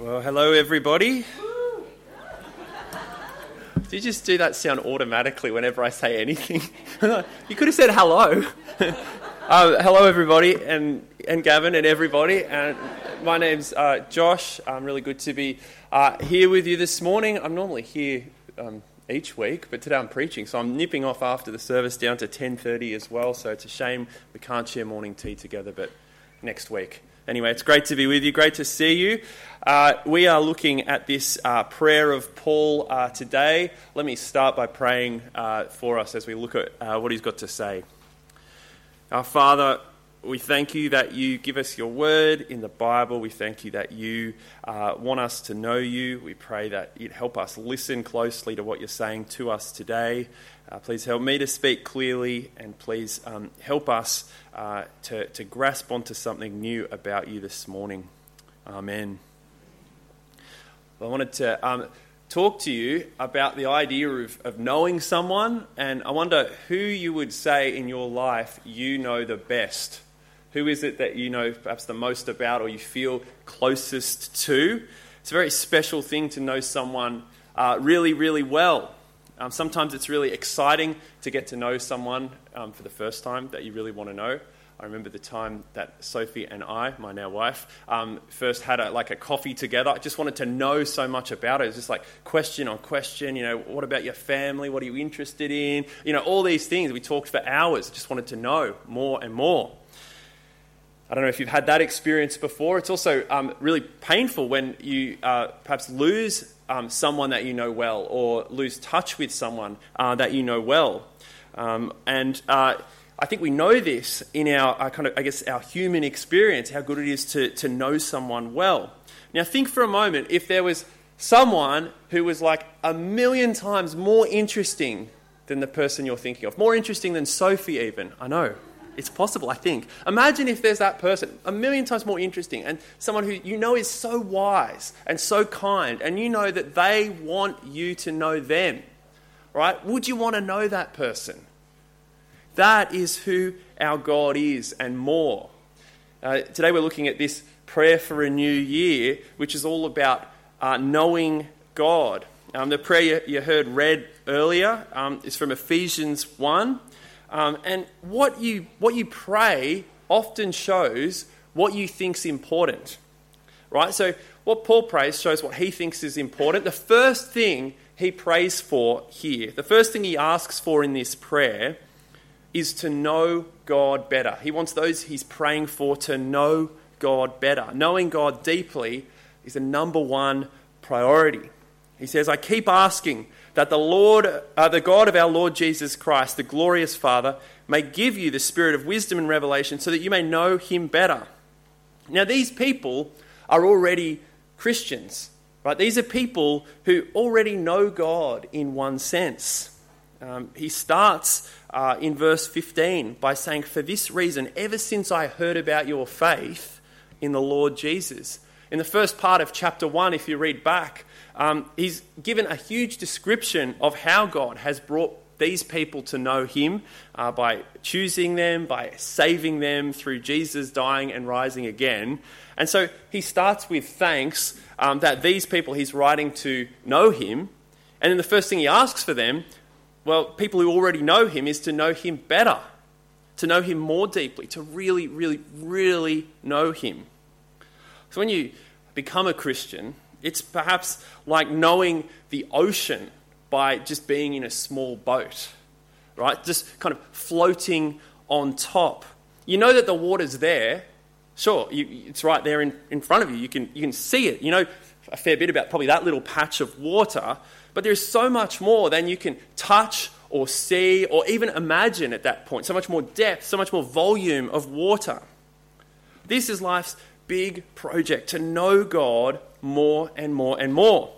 Well, hello, everybody. Did you just do that sound automatically whenever I say anything? you could have said hello. uh, hello, everybody, and, and Gavin, and everybody. And my name's uh, Josh. I'm really good to be uh, here with you this morning. I'm normally here um, each week, but today I'm preaching, so I'm nipping off after the service down to 10:30 as well. So it's a shame we can't share morning tea together, but next week. Anyway, it's great to be with you. Great to see you. Uh, we are looking at this uh, prayer of Paul uh, today. Let me start by praying uh, for us as we look at uh, what he's got to say. Our Father, we thank you that you give us your word in the Bible. We thank you that you uh, want us to know you. We pray that you'd help us listen closely to what you're saying to us today. Uh, please help me to speak clearly and please um, help us uh, to, to grasp onto something new about you this morning. Amen. I wanted to um, talk to you about the idea of, of knowing someone, and I wonder who you would say in your life you know the best. Who is it that you know perhaps the most about or you feel closest to? It's a very special thing to know someone uh, really, really well. Um, sometimes it's really exciting to get to know someone um, for the first time that you really want to know. I remember the time that Sophie and I, my now wife, um, first had a, like a coffee together. I just wanted to know so much about it. It was just like question on question. You know, what about your family? What are you interested in? You know, all these things. We talked for hours. Just wanted to know more and more. I don't know if you've had that experience before. It's also um, really painful when you uh, perhaps lose um, someone that you know well or lose touch with someone uh, that you know well. Um, and uh, I think we know this in our, our, kind of, I guess, our human experience, how good it is to, to know someone well. Now, think for a moment if there was someone who was like a million times more interesting than the person you're thinking of, more interesting than Sophie, even. I know, it's possible, I think. Imagine if there's that person, a million times more interesting, and someone who you know is so wise and so kind, and you know that they want you to know them, right? Would you want to know that person? That is who our God is, and more. Uh, today we're looking at this prayer for a new year, which is all about uh, knowing God. Um, the prayer you, heard read earlier um, is from Ephesians 1. Um, and what you, what you pray often shows what you think's important. Right? So what Paul prays shows what he thinks is important. The first thing he prays for here, the first thing he asks for in this prayer is to know God better. He wants those he's praying for to know God better. Knowing God deeply is the number one priority. He says, I keep asking that the Lord, uh, the God of our Lord Jesus Christ, the glorious Father, may give you the spirit of wisdom and revelation so that you may know him better. Now, these people are already Christians, right? These are people who already know God in one sense. Um, he starts uh, in verse 15 by saying, For this reason, ever since I heard about your faith in the Lord Jesus. In the first part of chapter 1, if you read back, um, he's given a huge description of how God has brought these people to know Him uh, by choosing them, by saving them through Jesus dying and rising again. And so he starts with thanks um, that these people he's writing to know Him. And then the first thing he asks for them, well, people who already know Him, is to know Him better, to know Him more deeply, to really, really, really know Him. So when you become a Christian, it's perhaps like knowing the ocean by just being in a small boat, right? Just kind of floating on top. You know that the water's there. Sure, you, it's right there in, in front of you. You can, you can see it. You know a fair bit about probably that little patch of water, but there's so much more than you can touch or see or even imagine at that point. So much more depth, so much more volume of water. This is life's big project to know God more and more and more.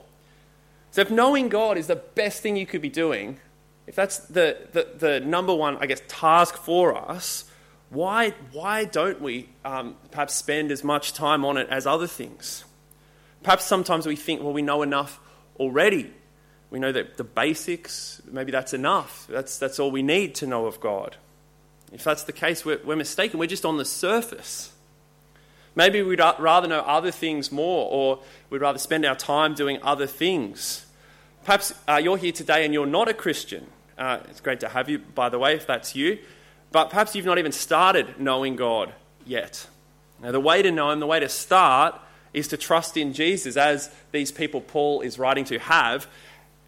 So, if knowing God is the best thing you could be doing, if that's the, the, the number one, I guess, task for us, why, why don't we um, perhaps spend as much time on it as other things? Perhaps sometimes we think, well, we know enough already. We know that the basics, maybe that's enough. That's, that's all we need to know of God. If that's the case, we're, we're mistaken. We're just on the surface. Maybe we'd rather know other things more, or we'd rather spend our time doing other things. Perhaps uh, you're here today and you're not a Christian. Uh, it's great to have you, by the way, if that's you. But perhaps you've not even started knowing God yet. Now, the way to know Him, the way to start, is to trust in Jesus, as these people Paul is writing to have,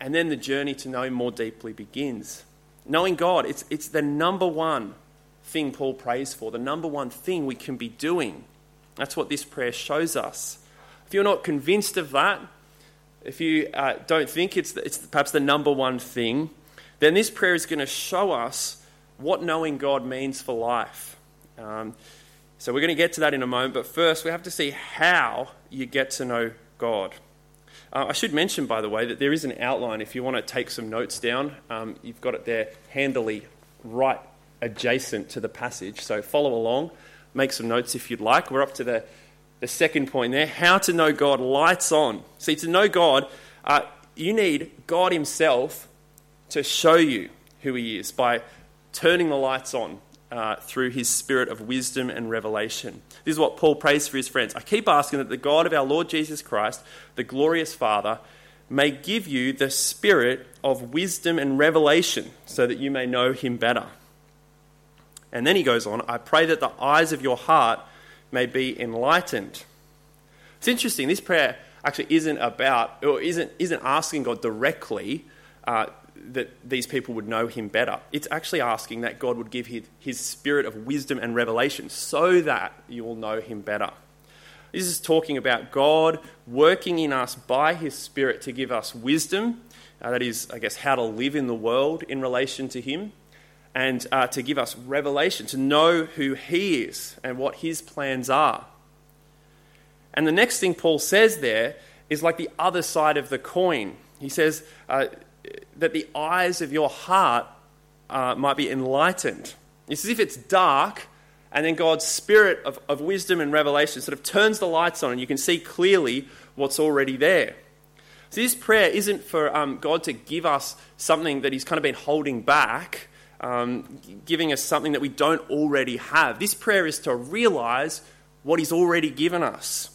and then the journey to know Him more deeply begins. Knowing God, it's, it's the number one thing Paul prays for, the number one thing we can be doing. That's what this prayer shows us. If you're not convinced of that, if you uh, don't think it's, it's perhaps the number one thing, then this prayer is going to show us what knowing God means for life. Um, so we're going to get to that in a moment, but first we have to see how you get to know God. Uh, I should mention, by the way, that there is an outline if you want to take some notes down. Um, you've got it there handily right adjacent to the passage, so follow along. Make some notes if you'd like. We're up to the, the second point there how to know God lights on. See, to know God, uh, you need God Himself to show you who He is by turning the lights on uh, through his spirit of wisdom and revelation. This is what Paul prays for his friends. I keep asking that the God of our Lord Jesus Christ, the glorious Father, may give you the spirit of wisdom and revelation so that you may know him better. And then he goes on, I pray that the eyes of your heart may be enlightened. It's interesting, this prayer actually isn't about, or isn't, isn't asking God directly uh, that these people would know him better. It's actually asking that God would give his, his spirit of wisdom and revelation so that you will know him better. This is talking about God working in us by his spirit to give us wisdom. Uh, that is, I guess, how to live in the world in relation to him. And uh, to give us revelation, to know who he is and what his plans are. And the next thing Paul says there is like the other side of the coin. He says, uh, that the eyes of your heart uh, might be enlightened. It's as if it's dark, and then God's spirit of, of wisdom and revelation sort of turns the lights on, and you can see clearly what's already there. So, this prayer isn't for um, God to give us something that He's kind of been holding back, um, giving us something that we don't already have. This prayer is to realize what He's already given us.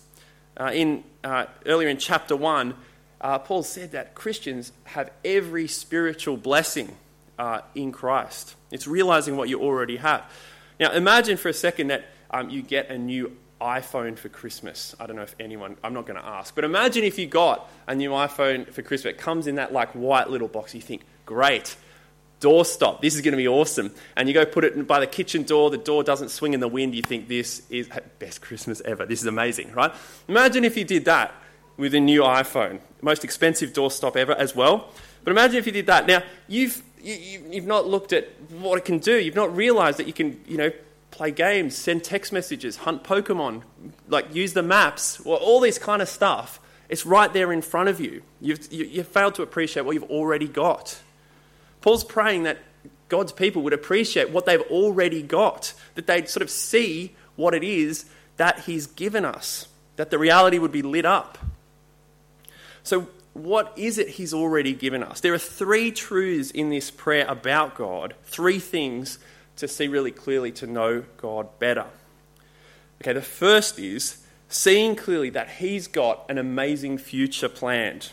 Uh, in, uh, earlier in chapter 1, uh, Paul said that Christians have every spiritual blessing uh, in Christ. It's realizing what you already have. Now, imagine for a second that um, you get a new iPhone for Christmas. I don't know if anyone, I'm not going to ask, but imagine if you got a new iPhone for Christmas. It comes in that like white little box. You think, great, doorstop, this is going to be awesome. And you go put it by the kitchen door, the door doesn't swing in the wind. You think, this is best Christmas ever. This is amazing, right? Imagine if you did that with a new iPhone. Most expensive doorstop ever as well. But imagine if you did that. Now, you've, you, have you have not looked at what it can do. You've not realized that you can, you know, play games, send text messages, hunt Pokemon, like use the maps, well, all this kind of stuff. It's right there in front of you. You've, you, you've failed to appreciate what you've already got. Paul's praying that God's people would appreciate what they've already got, that they'd sort of see what it is that He's given us, that the reality would be lit up. So, what is it He's already given us? There are three truths in this prayer about God, three things to see really clearly to know God better. Okay, the first is seeing clearly that He's got an amazing future planned.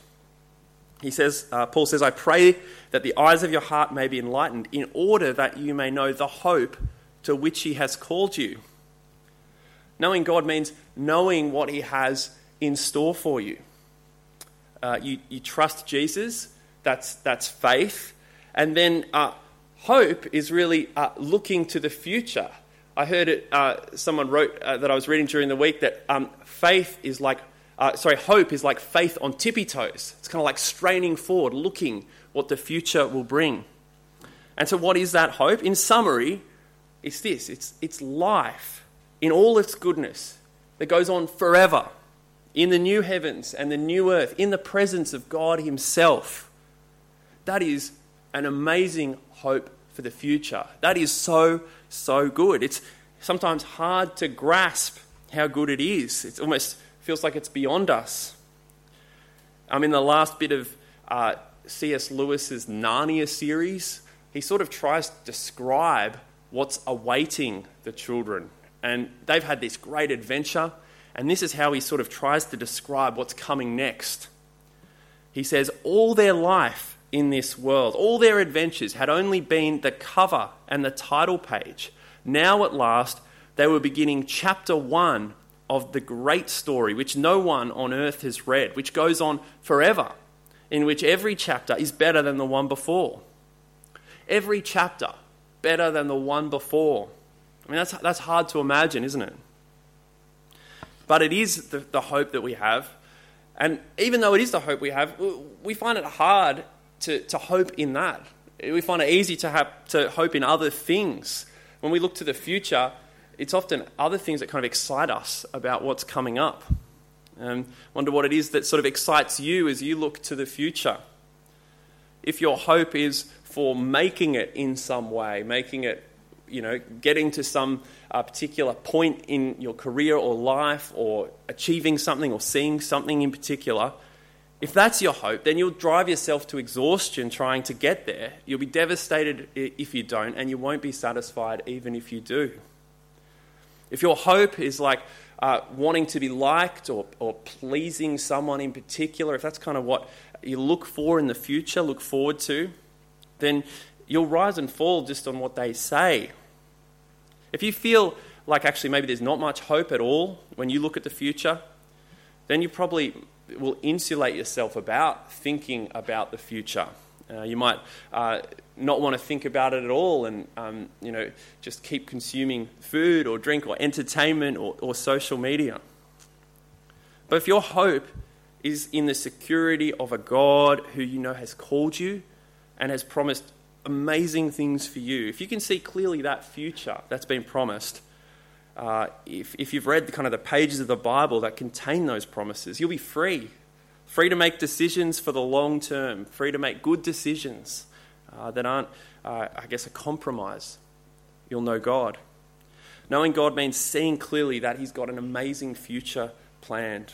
He says, uh, Paul says, I pray that the eyes of your heart may be enlightened in order that you may know the hope to which He has called you. Knowing God means knowing what He has in store for you uh, you, you trust Jesus, that's, that's faith. And then uh, hope is really uh, looking to the future. I heard it, uh, someone wrote uh, that I was reading during the week that um, faith is like, uh, sorry, hope is like faith on tippy toes. It's kind of like straining forward, looking what the future will bring. And so, what is that hope? In summary, it's this it's, it's life in all its goodness that goes on forever in the new heavens and the new earth, in the presence of God Himself. That is an amazing hope for the future. That is so, so good. It's sometimes hard to grasp how good it is. It almost feels like it's beyond us. I'm in the last bit of uh, C.S. Lewis's Narnia series. He sort of tries to describe what's awaiting the children. And they've had this great adventure And this is how he sort of tries to describe what's coming next. He says, All their life in this world, all their adventures had only been the cover and the title page. Now, at last, they were beginning chapter one of the great story, which no one on earth has read, which goes on forever, in which every chapter is better than the one before. Every chapter better than the one before. I mean, that's, that's hard to imagine, isn't it? But it is the, the hope that we have. And even though it is the hope we have, we find it hard to, to hope in that. We find it easy to, have, to hope in other things. When we look to the future, it's often other things that kind of excite us about what's coming up. Um, wonder what it is that sort of excites you as you look to the future. If your hope is for making it in some way, making it, you know, getting to some uh, particular point in your career or life, or achieving something or seeing something in particular, if that's your hope, then you'll drive yourself to exhaustion trying to get there. You'll be devastated if you don't, and you won't be satisfied even if you do. If your hope is like uh, wanting to be liked or, or pleasing someone in particular, if that's kind of what you look for in the future, look forward to, then you'll rise and fall just on what they say. If you feel like actually maybe there's not much hope at all when you look at the future, then you probably will insulate yourself about thinking about the future. Uh, you might uh, not want to think about it at all and um, you know, just keep consuming food or drink or entertainment or, or social media. But if your hope is in the security of a God who you know has called you and has promised amazing things for you, if you can see clearly that future that's been promised, uh, if, if you've read the, kind of the pages of the Bible that contain those promises, you'll be free free to make decisions for the long term, free to make good decisions uh, that aren't, uh, I guess, a compromise. You'll know God. Knowing God means seeing clearly that He's got an amazing future planned.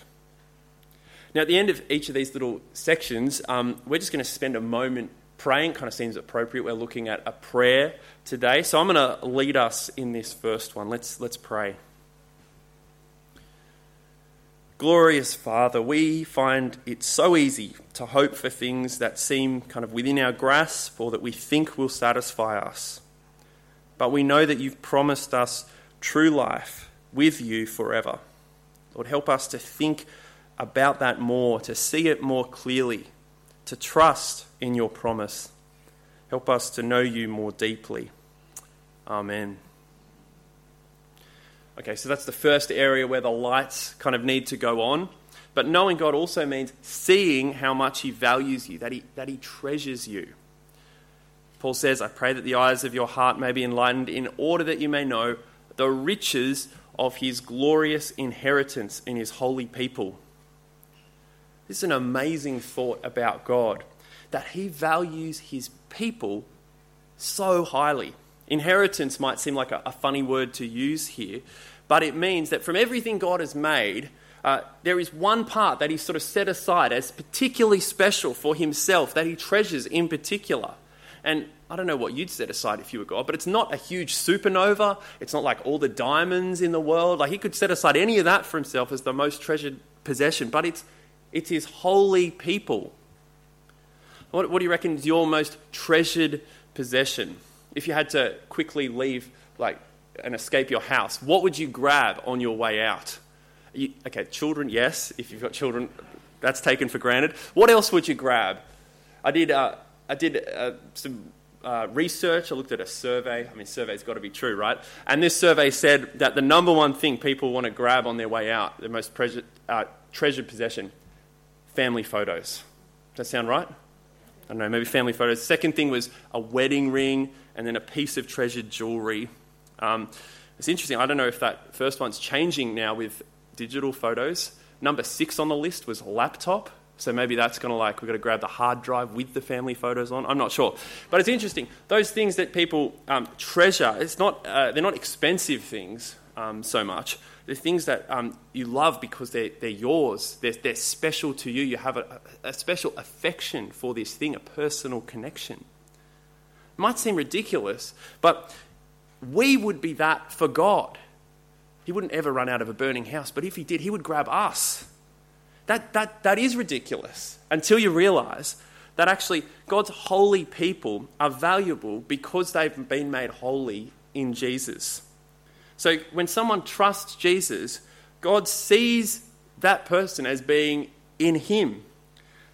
Now, at the end of each of these little sections, um, we're just going to spend a moment praying. Kind of seems appropriate. We're looking at a prayer today. So I'm going to lead us in this first one. Let's, let's pray. Glorious Father, we find it so easy to hope for things that seem kind of within our grasp or that we think will satisfy us. But we know that you've promised us true life with you forever. Lord, help us to think about that more, to see it more clearly, to trust in your promise. Help us to know you more deeply. Amen. Okay, so that's the first area where the lights kind of need to go on. But knowing God also means seeing how much He values you, that He, that he treasures you. Paul says, I pray that the eyes of your heart may be enlightened in order that you may know the riches of His glorious inheritance in His holy people. This is an amazing thought about God, that He values His people so highly. Inheritance might seem like a, a funny word to use here, but it means that from everything God has made, uh, there is one part that He sort of set aside as particularly special for Himself, that He treasures in particular. And I don't know what you'd set aside if you were God, but it's not a huge supernova. It's not like all the diamonds in the world. Like He could set aside any of that for Himself as the most treasured possession, but it's, it's His holy people. What, what do you reckon is your most treasured possession? If you had to quickly leave, like, and escape your house, what would you grab on your way out? You, okay, children, yes. If you've got children, that's taken for granted. What else would you grab? I did, uh, I did uh, some uh, research. I looked at a survey. I mean, survey's got to be true, right? And this survey said that the number one thing people want to grab on their way out, the most uh, treasured possession, family photos. Does that sound right? I don't know, maybe family photos. Second thing was a wedding ring and then a piece of treasured jewelry. Um, it's interesting. I don't know if that first one's changing now with digital photos. Number six on the list was laptop. So maybe that's going to like, we've got to grab the hard drive with the family photos on. I'm not sure. But it's interesting. Those things that people um, treasure, it's not, uh, they're not expensive things um, so much. They're things that um, you love because they're, they're yours. They're, they're special to you. You have a, a special affection for this thing, a personal connection might seem ridiculous, but we would be that for God. He wouldn't ever run out of a burning house, but if he did, he would grab us. That, that, that is ridiculous until you realize that actually God's holy people are valuable because they've been made holy in Jesus. So when someone trusts Jesus, God sees that person as being in him.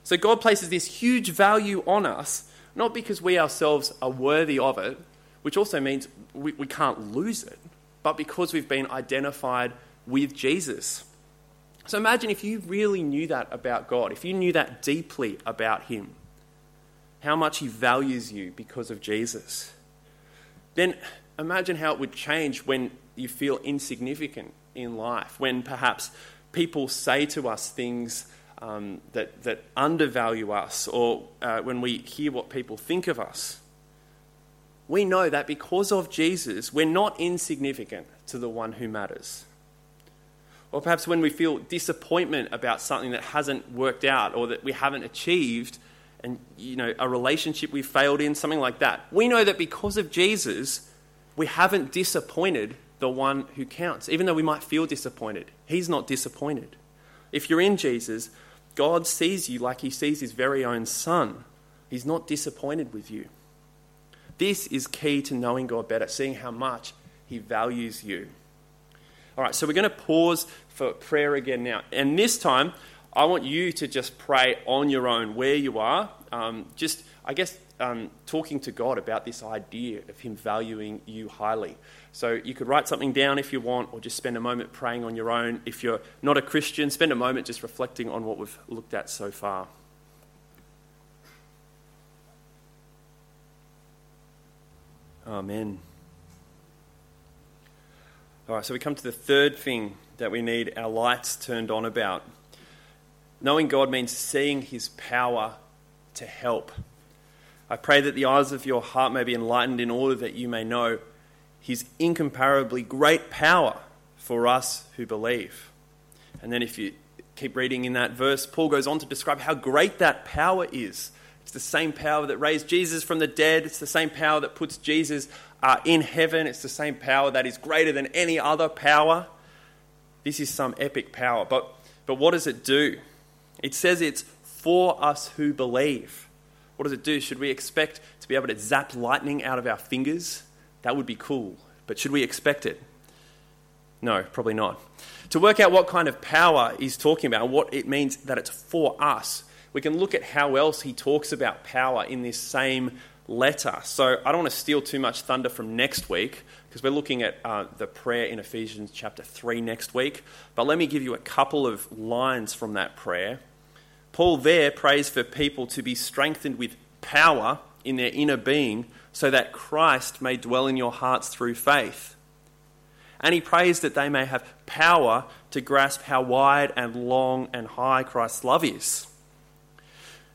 So God places this huge value on us, not because we ourselves are worthy of it, which also means we, we can't lose it, but because we've been identified with Jesus. So imagine if you really knew that about God, if you knew that deeply about Him, how much He values you because of Jesus. Then imagine how it would change when you feel insignificant in life, when perhaps people say to us things um, that, that undervalue us, or uh, when we hear what people think of us. We know that because of Jesus, we're not insignificant to the one who matters. Or perhaps when we feel disappointment about something that hasn't worked out or that we haven't achieved, and you know, a relationship we failed in, something like that. We know that because of Jesus, we haven't disappointed the one who counts. Even though we might feel disappointed, he's not disappointed. If you're in Jesus, God sees you like he sees his very own son. He's not disappointed with you. This is key to knowing God better, seeing how much he values you. All right, so we're going to pause for prayer again now. And this time, I want you to just pray on your own where you are. Um, just, I guess, um, talking to God about this idea of Him valuing you highly. So you could write something down if you want, or just spend a moment praying on your own. If you're not a Christian, spend a moment just reflecting on what we've looked at so far. Amen. All right, so we come to the third thing that we need our lights turned on about. Knowing God means seeing His power to help. I pray that the eyes of your heart may be enlightened in order that you may know his incomparably great power for us who believe. And then, if you keep reading in that verse, Paul goes on to describe how great that power is. It's the same power that raised Jesus from the dead, it's the same power that puts Jesus uh, in heaven, it's the same power that is greater than any other power. This is some epic power. But, but what does it do? It says it's for us who believe. What does it do? Should we expect to be able to zap lightning out of our fingers? That would be cool. But should we expect it? No, probably not. To work out what kind of power he's talking about, what it means that it's for us, we can look at how else he talks about power in this same letter. So I don't want to steal too much thunder from next week because we're looking at uh, the prayer in Ephesians chapter 3 next week. But let me give you a couple of lines from that prayer Paul there prays for people to be strengthened with power in their inner being so that Christ may dwell in your hearts through faith. And he prays that they may have power to grasp how wide and long and high Christ's love is.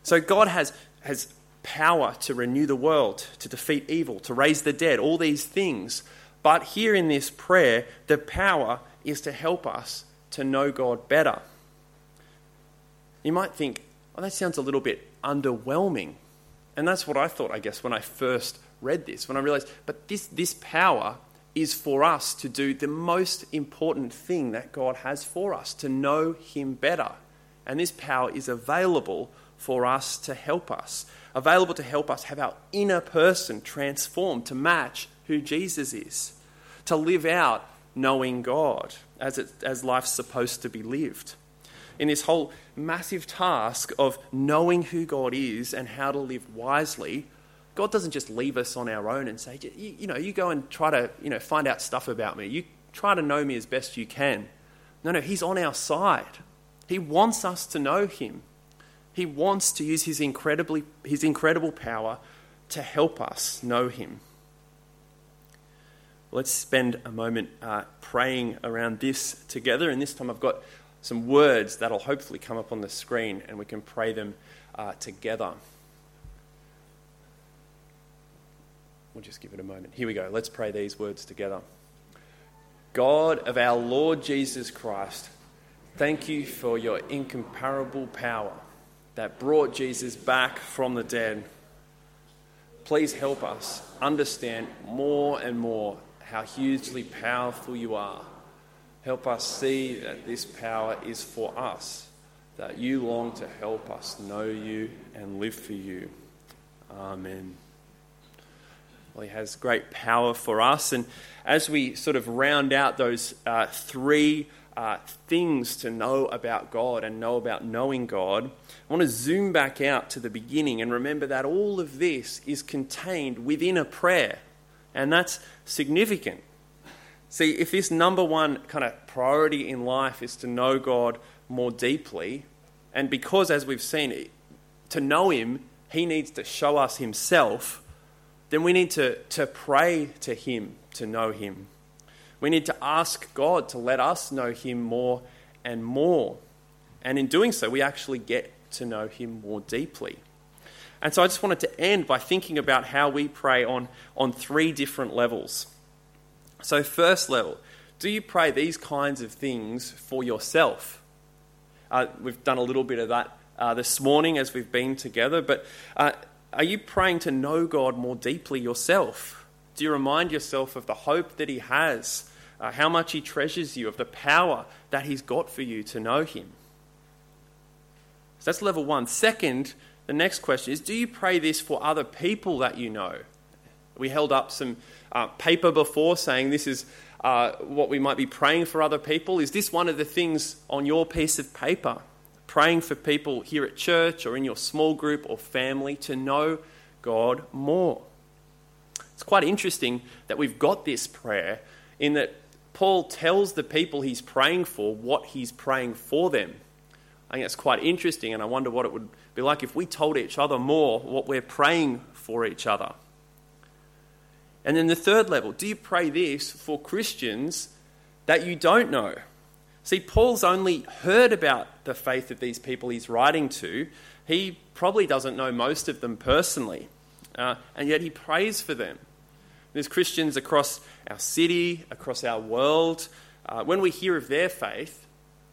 So God has, has power to renew the world, to defeat evil, to raise the dead, all these things. But here in this prayer, the power is to help us to know God better. You might think, oh, that sounds a little bit underwhelming. And that's what I thought, I guess, when I first read this, when I realized, but this, this power is for us to do the most important thing that God has for us, to know Him better. And this power is available for us to help us, available to help us have our inner person transformed to match who Jesus is, to live out knowing God as, it, as life's supposed to be lived in this whole massive task of knowing who God is and how to live wisely, God doesn't just leave us on our own and say, you, you, know, you go and try to, you know, find out stuff about me. You try to know me as best you can. No, no, He's on our side. He wants us to know Him. He wants to use His, incredibly, his incredible power to help us know Him. Let's spend a moment uh, praying around this together. And this time I've got some words that'll hopefully come up on the screen and we can pray them uh, together. We'll just give it a moment. Here we go. Let's pray these words together. God of our Lord Jesus Christ, thank you for your incomparable power that brought Jesus back from the dead. Please help us understand more and more how hugely powerful you are Help us see that this power is for us, that you long to help us know you and live for you. Amen. Well, he has great power for us. And as we sort of round out those uh, three uh, things to know about God and know about knowing God, I want to zoom back out to the beginning and remember that all of this is contained within a prayer. And that's significant. See, if this number one kind of priority in life is to know God more deeply, and because, as we've seen, to know Him, He needs to show us Himself, then we need to, to pray to Him to know Him. We need to ask God to let us know Him more and more. And in doing so, we actually get to know Him more deeply. And so I just wanted to end by thinking about how we pray on, on three different levels. So, first level, do you pray these kinds of things for yourself? Uh, we've done a little bit of that uh, this morning as we've been together, but uh, are you praying to know God more deeply yourself? Do you remind yourself of the hope that He has uh, how much He treasures you, of the power that He's got for you to know Him. So that's level one. Second, the next question is do you pray this for other people that you know? We held up some uh, paper before saying this is uh, what we might be praying for other people. Is this one of the things on your piece of paper? Praying for people here at church or in your small group or family to know God more. It's quite interesting that we've got this prayer in that Paul tells the people he's praying for what he's praying for them. I think that's quite interesting, and I wonder what it would be like if we told each other more what we're praying for each other. And then the third level do you pray this for Christians that you don't know? See, Paul's only heard about the faith of these people he's writing to. He probably doesn't know most of them personally, uh, and yet he prays for them. There's Christians across our city, across our world. Uh, when we hear of their faith,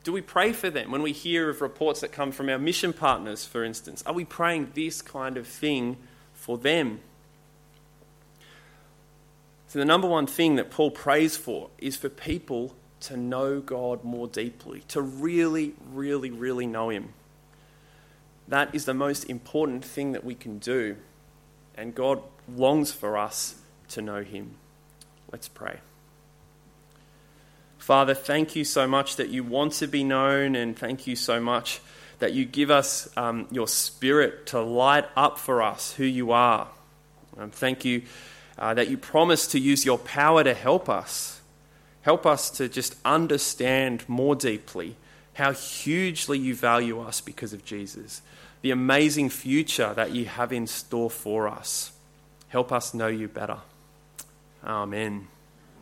do we pray for them? When we hear of reports that come from our mission partners, for instance, are we praying this kind of thing for them? So, the number one thing that Paul prays for is for people to know God more deeply, to really, really, really know Him. That is the most important thing that we can do. And God longs for us to know Him. Let's pray. Father, thank you so much that you want to be known, and thank you so much that you give us um, your spirit to light up for us who you are. Um, thank you uh, that you promise to use your power to help us. Help us to just understand more deeply how hugely you value us because of Jesus, the amazing future that you have in store for us. Help us know you better. Amen.